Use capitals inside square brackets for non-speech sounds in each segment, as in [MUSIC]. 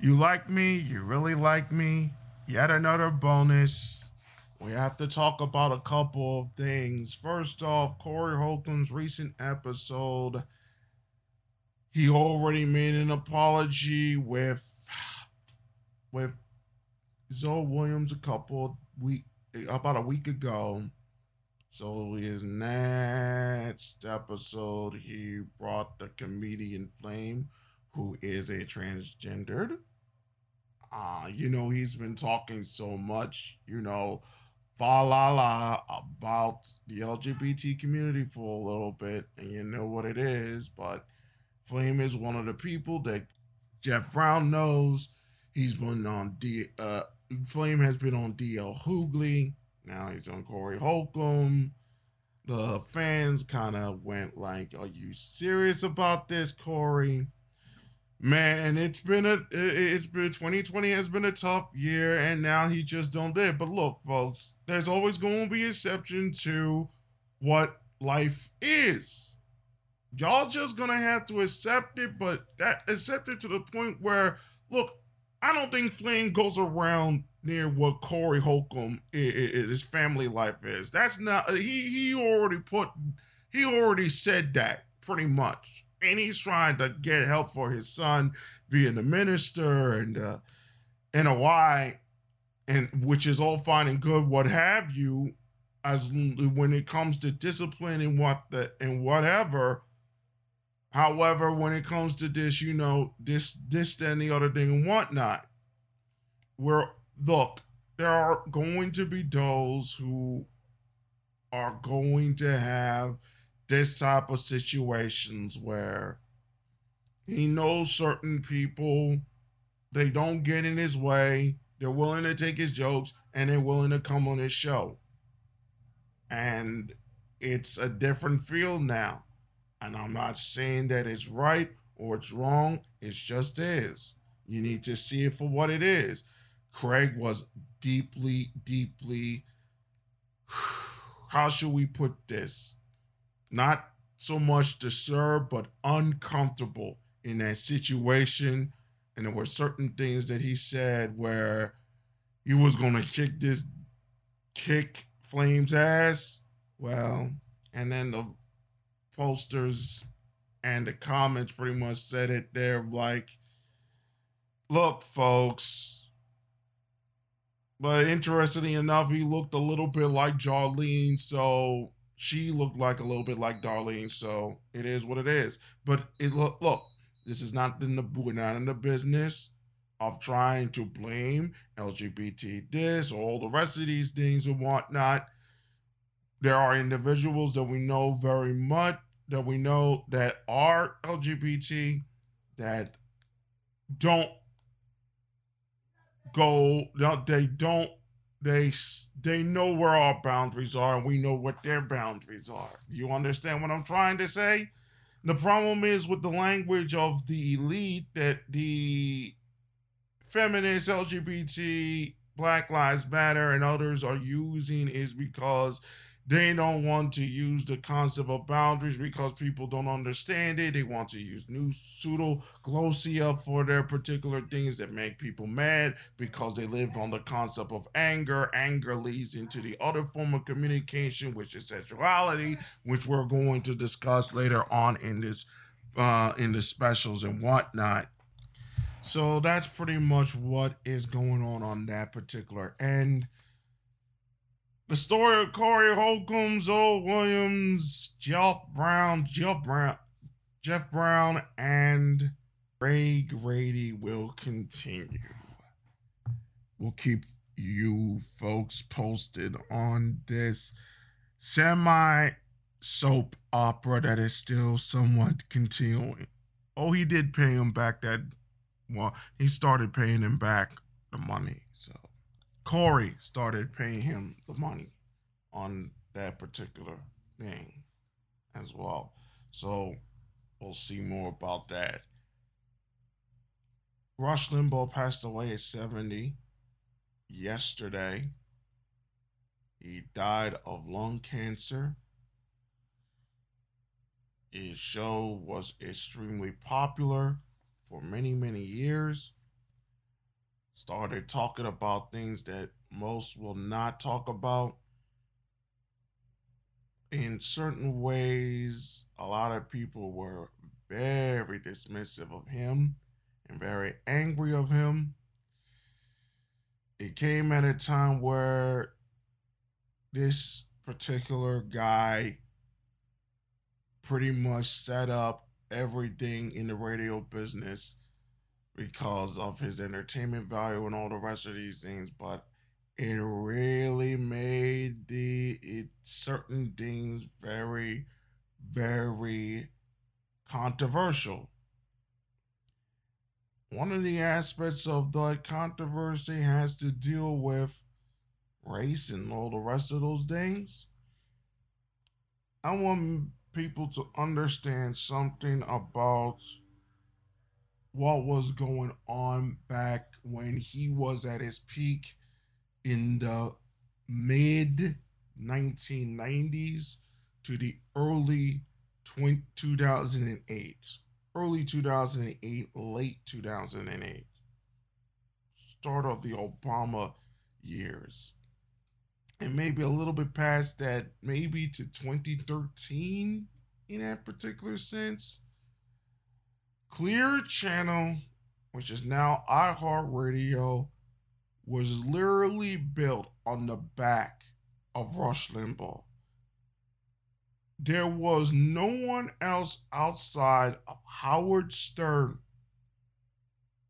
You like me? You really like me? Yet another bonus. We have to talk about a couple of things. First off, Corey Holcomb's recent episode. He already made an apology with with Zoe Williams a couple week about a week ago. So his next episode, he brought the comedian Flame, who is a transgendered. Uh, you know, he's been talking so much, you know, fa la la about the LGBT community for a little bit, and you know what it is. But Flame is one of the people that Jeff Brown knows. He's been on D. Uh, Flame has been on DL Hughley. Now he's on Corey Holcomb. The fans kind of went like, "Are you serious about this, Corey?" Man, it's been a it's been 2020 has been a tough year, and now he just don't do it. But look, folks, there's always going to be exception to what life is. Y'all just gonna have to accept it, but that accept it to the point where, look, I don't think flynn goes around near what Corey Holcomb is, his family life is. That's not he he already put he already said that pretty much. And he's trying to get help for his son via the minister and uh and a why and which is all fine and good, what have you, as when it comes to discipline and what the and whatever. However, when it comes to this, you know, this, this, and the other thing and whatnot, where look, there are going to be those who are going to have this type of situations where he knows certain people, they don't get in his way, they're willing to take his jokes, and they're willing to come on his show. And it's a different field now. And I'm not saying that it's right or it's wrong, it just is. You need to see it for what it is. Craig was deeply, deeply, [SIGHS] how should we put this? Not so much disturbed, but uncomfortable in that situation. And there were certain things that he said where he was going to kick this, kick Flame's ass. Well, and then the posters and the comments pretty much said it there like, look, folks, but interestingly enough, he looked a little bit like Darlene, so she looked like a little bit like Darlene. So it is what it is. But it look look, this is not in the we're not in the business of trying to blame LGBT this or all the rest of these things and whatnot. There are individuals that we know very much that we know that are LGBT that don't go. They don't. They they know where our boundaries are, and we know what their boundaries are. You understand what I'm trying to say? The problem is with the language of the elite that the feminist, LGBT, Black Lives Matter, and others are using is because they don't want to use the concept of boundaries because people don't understand it. They want to use new pseudo glossia for their particular things that make people mad because they live on the concept of anger. Anger leads into the other form of communication, which is sexuality, which we're going to discuss later on in this uh in the specials and whatnot. So that's pretty much what is going on on that particular end. The story of Corey Holcomb, Zoe Williams, Jeff Brown, Jeff Brown, Jeff Brown, and Ray Grady will continue. We'll keep you folks posted on this semi soap opera that is still somewhat continuing. Oh, he did pay him back that well, he started paying him back the money. Corey started paying him the money on that particular thing as well. So we'll see more about that. Rush Limbaugh passed away at 70 yesterday. He died of lung cancer. His show was extremely popular for many, many years. Started talking about things that most will not talk about. In certain ways, a lot of people were very dismissive of him and very angry of him. It came at a time where this particular guy pretty much set up everything in the radio business because of his entertainment value and all the rest of these things, but it really made the it certain things very, very controversial. One of the aspects of the controversy has to deal with race and all the rest of those things. I want people to understand something about what was going on back when he was at his peak in the mid 1990s to the early 20, 2008 early 2008 late 2008 start of the obama years. And maybe a little bit past that maybe to 2013 in that particular sense clear channel which is now iheartradio was literally built on the back of Rush Limbaugh. There was no one else outside of Howard Stern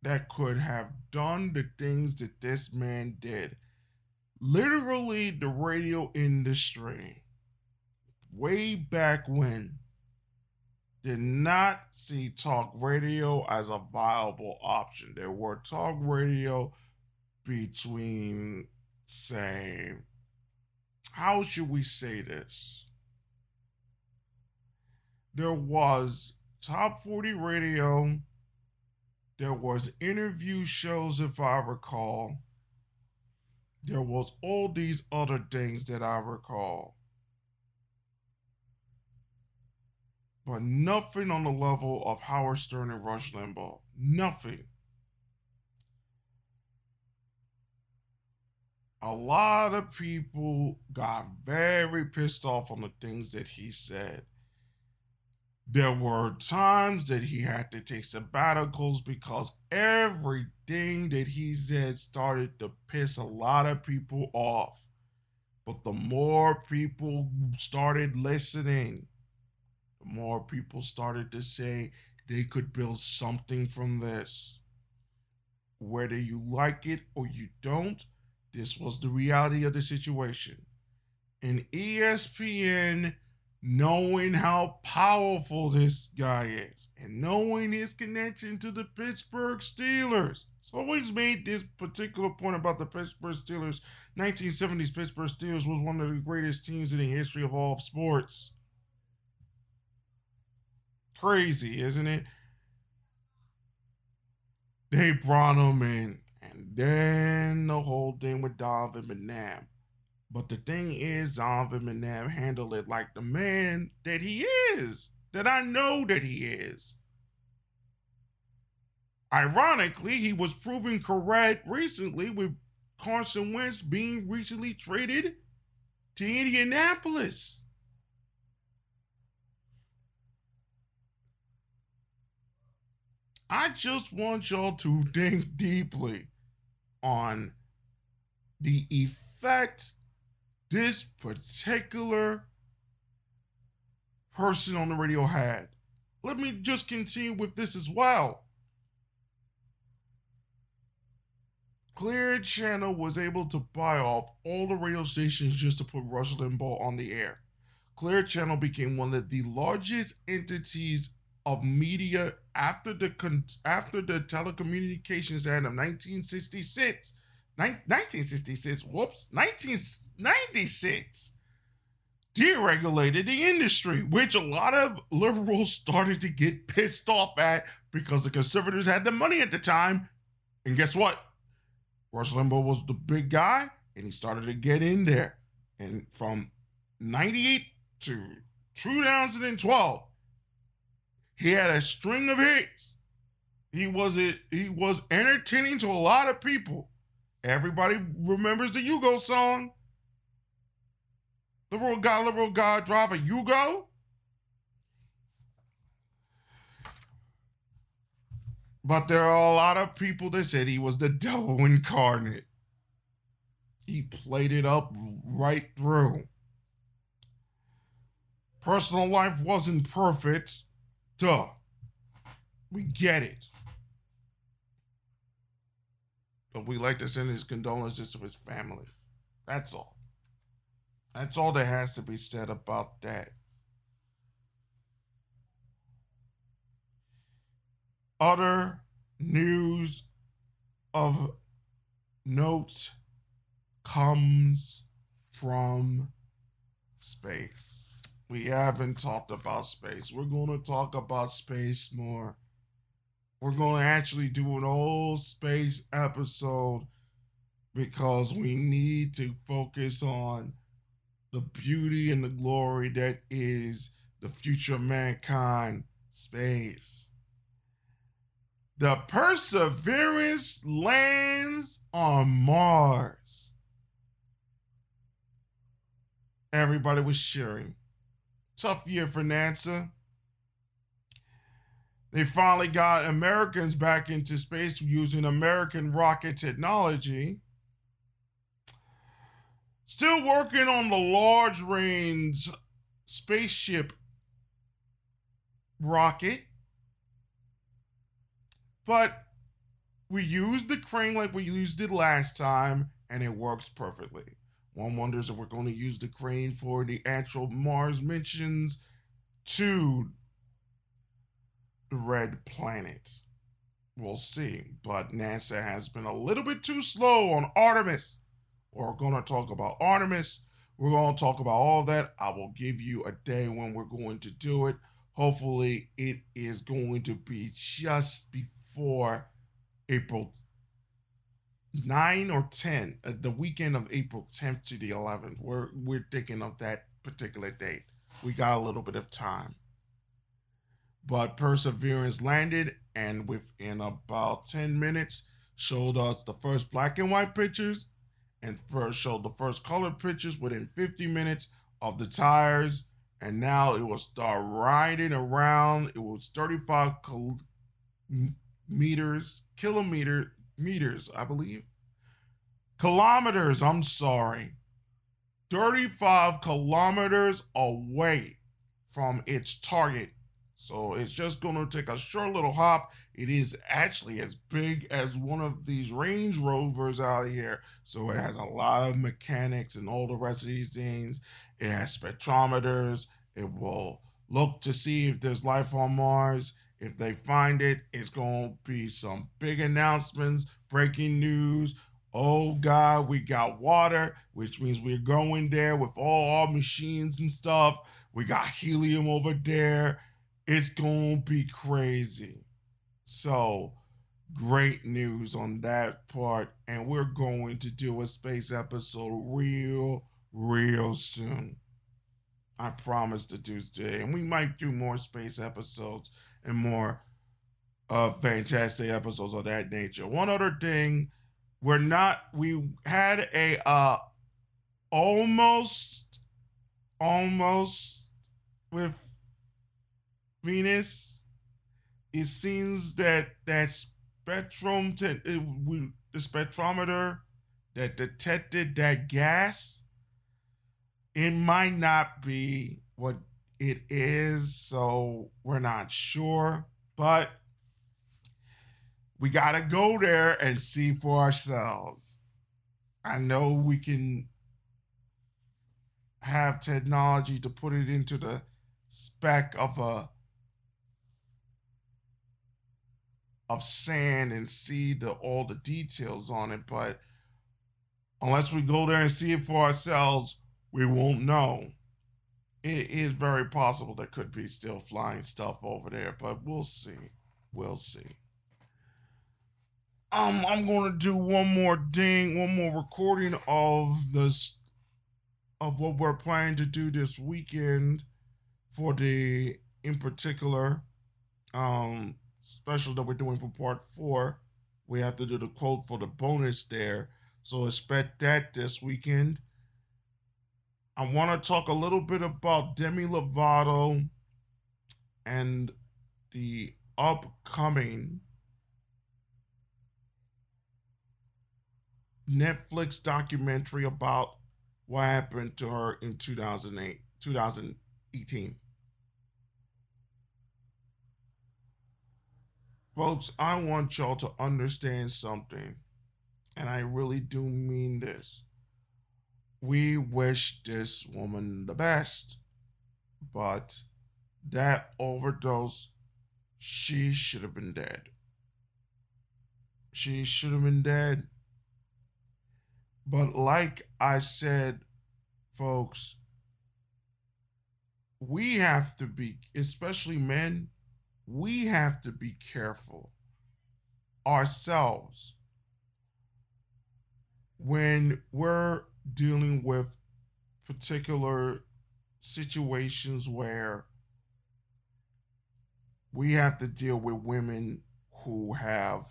that could have done the things that this man did. Literally, the radio industry, way back when, did not see talk radio as a viable option. There were talk radio between, say, how should we say this? There was top 40 radio, there was interview shows, if I recall. There was all these other things that I recall. But nothing on the level of Howard Stern and Rush Limbaugh. Nothing. a lot of people got very pissed off on the things that he said. There were times that he had to take sabbaticals because everything that he said started to piss a lot of people off. But the more people started listening, more people started to say they could build something from this. Whether you like it or you don't, this was the reality of the situation. And ESPN, knowing how powerful this guy is and knowing his connection to the Pittsburgh Steelers, so always made this particular point about the Pittsburgh Steelers. 1970s Pittsburgh Steelers was one of the greatest teams in the history of all sports. Crazy, isn't it? They brought him in and then the whole thing with Donovan McNabb. But the thing is, Donovan McNabb handled it like the man that he is, that I know that he is. Ironically, he was proven correct recently with Carson Wentz being recently traded to Indianapolis. I just want y'all to think deeply on the effect this particular person on the radio had. Let me just continue with this as well. Clear Channel was able to buy off all the radio stations just to put Rush Limbaugh on the air. Clear Channel became one of the largest entities of media after the con- after the Telecommunications Act of 1966. Ni- 1966, whoops, 1996 deregulated the industry, which a lot of liberals started to get pissed off at because the conservatives had the money at the time. And guess what? Rush Limbaugh was the big guy, and he started to get in there. And from 98 to 2012, he had a string of hits. He was it. He was entertaining to a lot of people. Everybody remembers the Yugo song. Liberal God, liberal God, driver Yugo. But there are a lot of people that said he was the devil incarnate. He played it up right through. Personal life wasn't perfect. Duh. We get it. But we like to send his condolences to his family. That's all. That's all that has to be said about that. Other news of note comes from space. We haven't talked about space. We're going to talk about space more. We're going to actually do an old space episode because we need to focus on the beauty and the glory that is the future of mankind, space. The Perseverance lands on Mars. Everybody was cheering. Tough year for NASA. They finally got Americans back into space using American rocket technology. Still working on the large range spaceship rocket. But we used the crane like we used it last time, and it works perfectly. One wonders if we're going to use the crane for the actual Mars missions to the red planet. We'll see. But NASA has been a little bit too slow on Artemis. We're going to talk about Artemis. We're going to talk about all that. I will give you a day when we're going to do it. Hopefully, it is going to be just before April 9 or 10, uh, the weekend of April 10th to the 11th. We're we're thinking of that particular date. We got a little bit of time. But Perseverance landed and within about 10 minutes showed us the first black and white pictures and first showed the first color pictures within 50 minutes of the tires and now it will start riding around it was 35 kil- meters kilometer meters i believe kilometers i'm sorry 35 kilometers away from its target so it's just going to take a short little hop. It is actually as big as one of these Range Rovers out here. So it has a lot of mechanics and all the rest of these things. It has spectrometers. It will look to see if there's life on Mars. If they find it, it's going to be some big announcements, breaking news. Oh God, we got water, which means we're going there with all our machines and stuff. We got helium over there it's going to be crazy. So, great news on that part. And we're going to do a space episode real, real soon. I promise to do today. And we might do more space episodes and more uh, fantastic episodes of that nature. One other thing, we're not, we had a uh, almost, almost with Venus, it seems that that spectrum, it, we, the spectrometer that detected that gas, it might not be what it is. So we're not sure, but we got to go there and see for ourselves. I know we can have technology to put it into the spec of a of sand and see the all the details on it, but unless we go there and see it for ourselves, we won't know. It is very possible there could be still flying stuff over there, but we'll see. We'll see. Um, I'm gonna do one more ding, one more recording of this of what we're planning to do this weekend for the in particular um special that we're doing for part four. We have to do the quote for the bonus there. So expect that this weekend. I want to talk a little bit about Demi Lovato and the upcoming Netflix documentary about what happened to her in 2008, 2018. Folks, I want y'all to understand something, and I really do mean this. We wish this woman the best, but that overdose, she should have been dead. She should have been dead. But like I said, folks, we have to be, especially men, we have to be careful ourselves when we're dealing with particular situations where we have to deal with women who have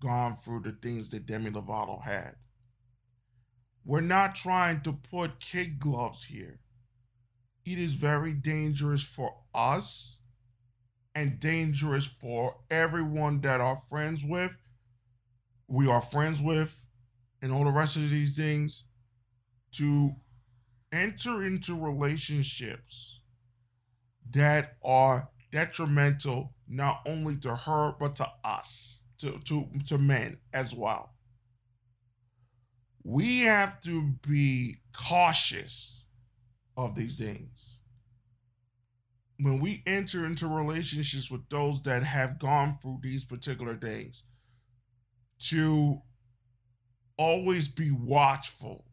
gone through the things that Demi Lovato had. We're not trying to put kid gloves here. It is very dangerous for us and dangerous for everyone that are friends with, we are friends with, and all the rest of these things to enter into relationships that are detrimental not only to her but to us to to to men as well. We have to be cautious of these things. When we enter into relationships with those that have gone through these particular things, to always be watchful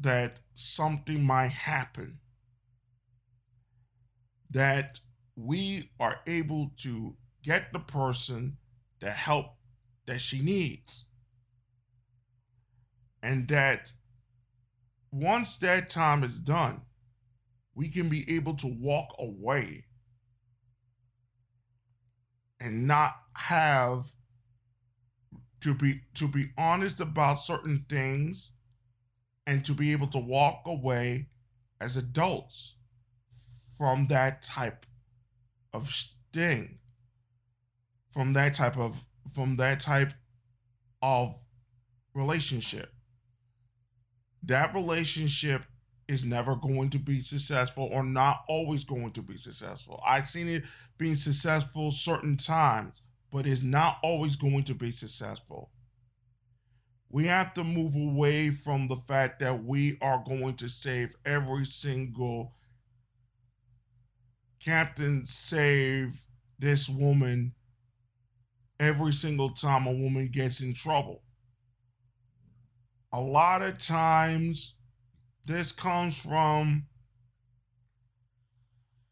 that something might happen, that we are able to get the person the help that she needs. And that once that time is done, we can be able to walk away and not have to be to be honest about certain things and to be able to walk away as adults from that type of thing from that type of from that type of relationship that relationship is never going to be successful or not always going to be successful. I've seen it being successful certain times, but it's not always going to be successful. We have to move away from the fact that we are going to save every single captain save this woman every single time a woman gets in trouble. A lot of times this comes from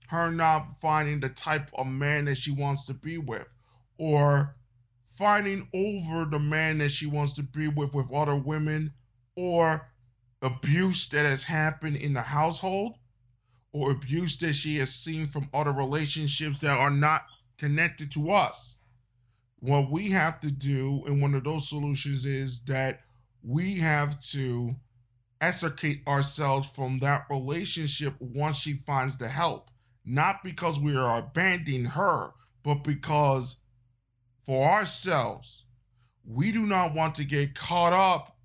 her not finding the type of man that she wants to be with or fighting over the man that she wants to be with with other women or abuse that has happened in the household or abuse that she has seen from other relationships that are not connected to us. What we have to do, and one of those solutions is that we have to extricate ourselves from that relationship once she finds the help. Not because we are abandoning her, but because for ourselves, we do not want to get caught up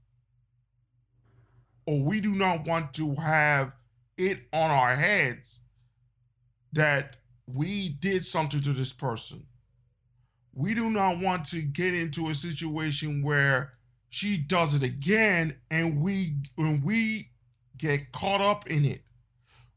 or we do not want to have it on our heads that we did something to this person. We do not want to get into a situation where she does it again and we when we get caught up in it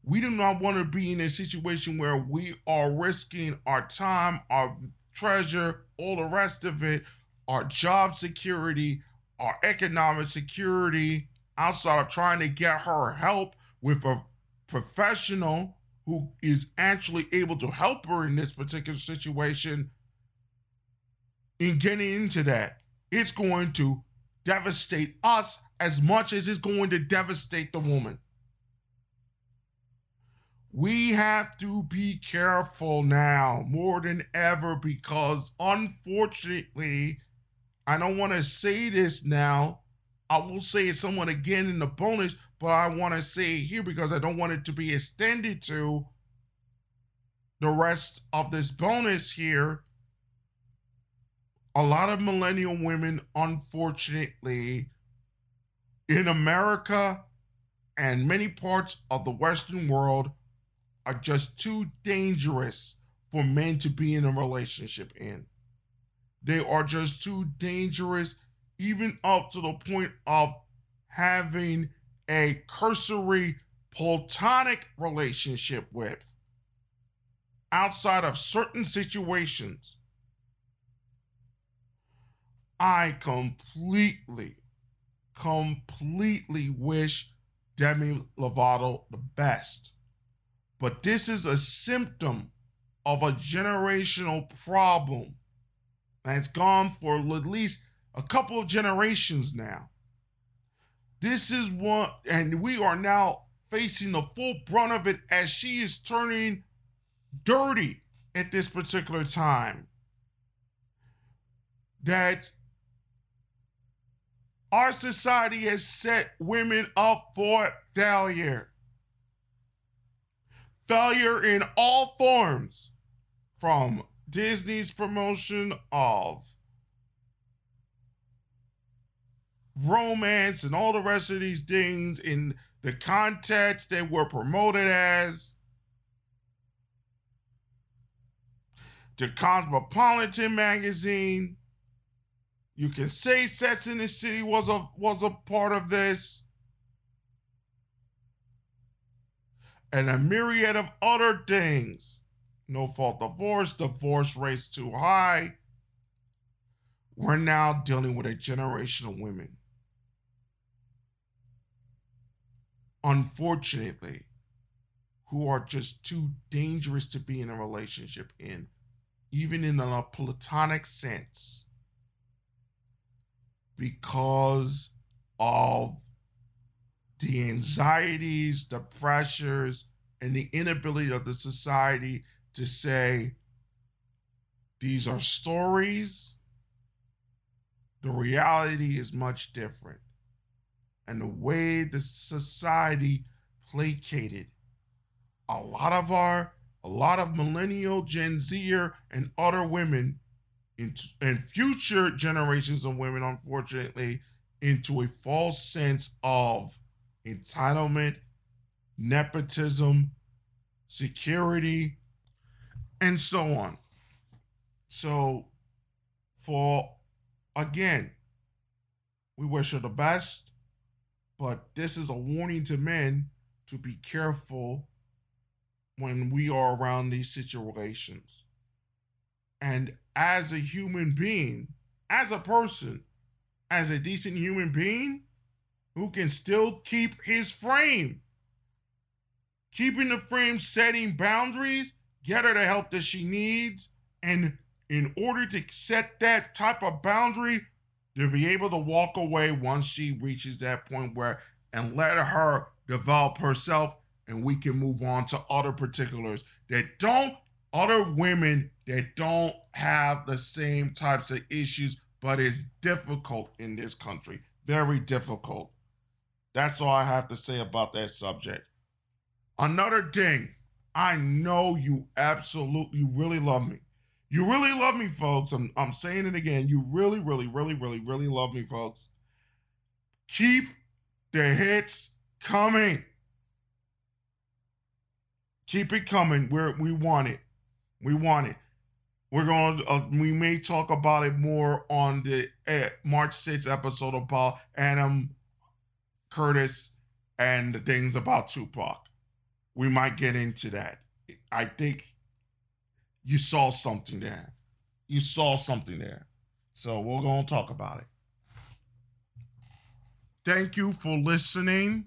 we do not want to be in a situation where we are risking our time our treasure all the rest of it our job security our economic security outside of trying to get her help with a professional who is actually able to help her in this particular situation in getting into that it's going to devastate us as much as it's going to devastate the woman. We have to be careful now more than ever because unfortunately, I don't want to say this now. I will say it somewhat again in the bonus, but I want to say it here because I don't want it to be extended to the rest of this bonus here. A lot of millennial women, unfortunately, in America and many parts of the Western world, are just too dangerous for men to be in a relationship in. They are just too dangerous, even up to the point of having a cursory platonic relationship with outside of certain situations. I completely, completely wish Demi Lovato the best. But this is a symptom of a generational problem that's gone for at least a couple of generations now. This is what, and we are now facing the full brunt of it as she is turning dirty at this particular time. That our society has set women up for failure failure in all forms from Disney's promotion of romance and all the rest of these things in the context they were promoted as the Cosmopolitan magazine. You can say Sex in the City was a was a part of this. And a myriad of other things. No fault divorce, divorce rates too high. We're now dealing with a generation of women. Unfortunately, who are just too dangerous to be in a relationship in, even in a platonic sense, because of the anxieties, the pressures, and the inability of the society to say, these are stories. The reality is much different. And the way the society placated a lot of our, a lot of millennial, Gen Zer, and other women, and future generations of women, unfortunately, into a false sense of entitlement, nepotism, security, and so on. So, for again, we wish her the best, but this is a warning to men to be careful when we are around these situations. And as a human being, as a person, as a decent human being, who can still keep his frame. Keeping the frame, setting boundaries, get her the help that she needs. And in order to set that type of boundary, to be able to walk away once she reaches that point where, and let her develop herself, and we can move on to other particulars that don't, other women that don't have the same types of issues, but it's difficult in this country. Very difficult. That's all I have to say about that subject. Another thing, I know you absolutely, really love me. You really love me, folks. I'm, I'm saying it again. You really, really, really, really, really love me, folks. Keep the hits coming. Keep it coming. We're, we want it. We want it. We're going to, uh, we may talk about it more on the uh, March 6th episode about Adam Curtis and the things about Tupac. We might get into that. I think you saw something there. You saw something there. So we're going to talk about it. Thank you for listening.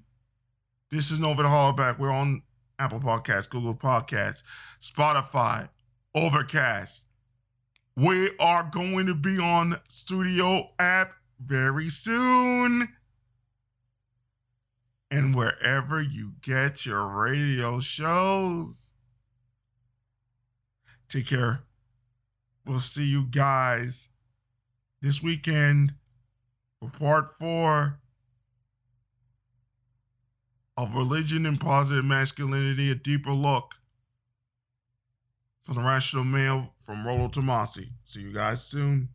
This is Nova the Hollaback. We're on Apple Podcasts, Google Podcasts, Spotify, Overcast. We are going to be on Studio app very soon. And wherever you get your radio shows. Take care. We'll see you guys this weekend for part four of Religion and Positive Masculinity, a deeper look from the rational male from Rollo Tomassi. See you guys soon.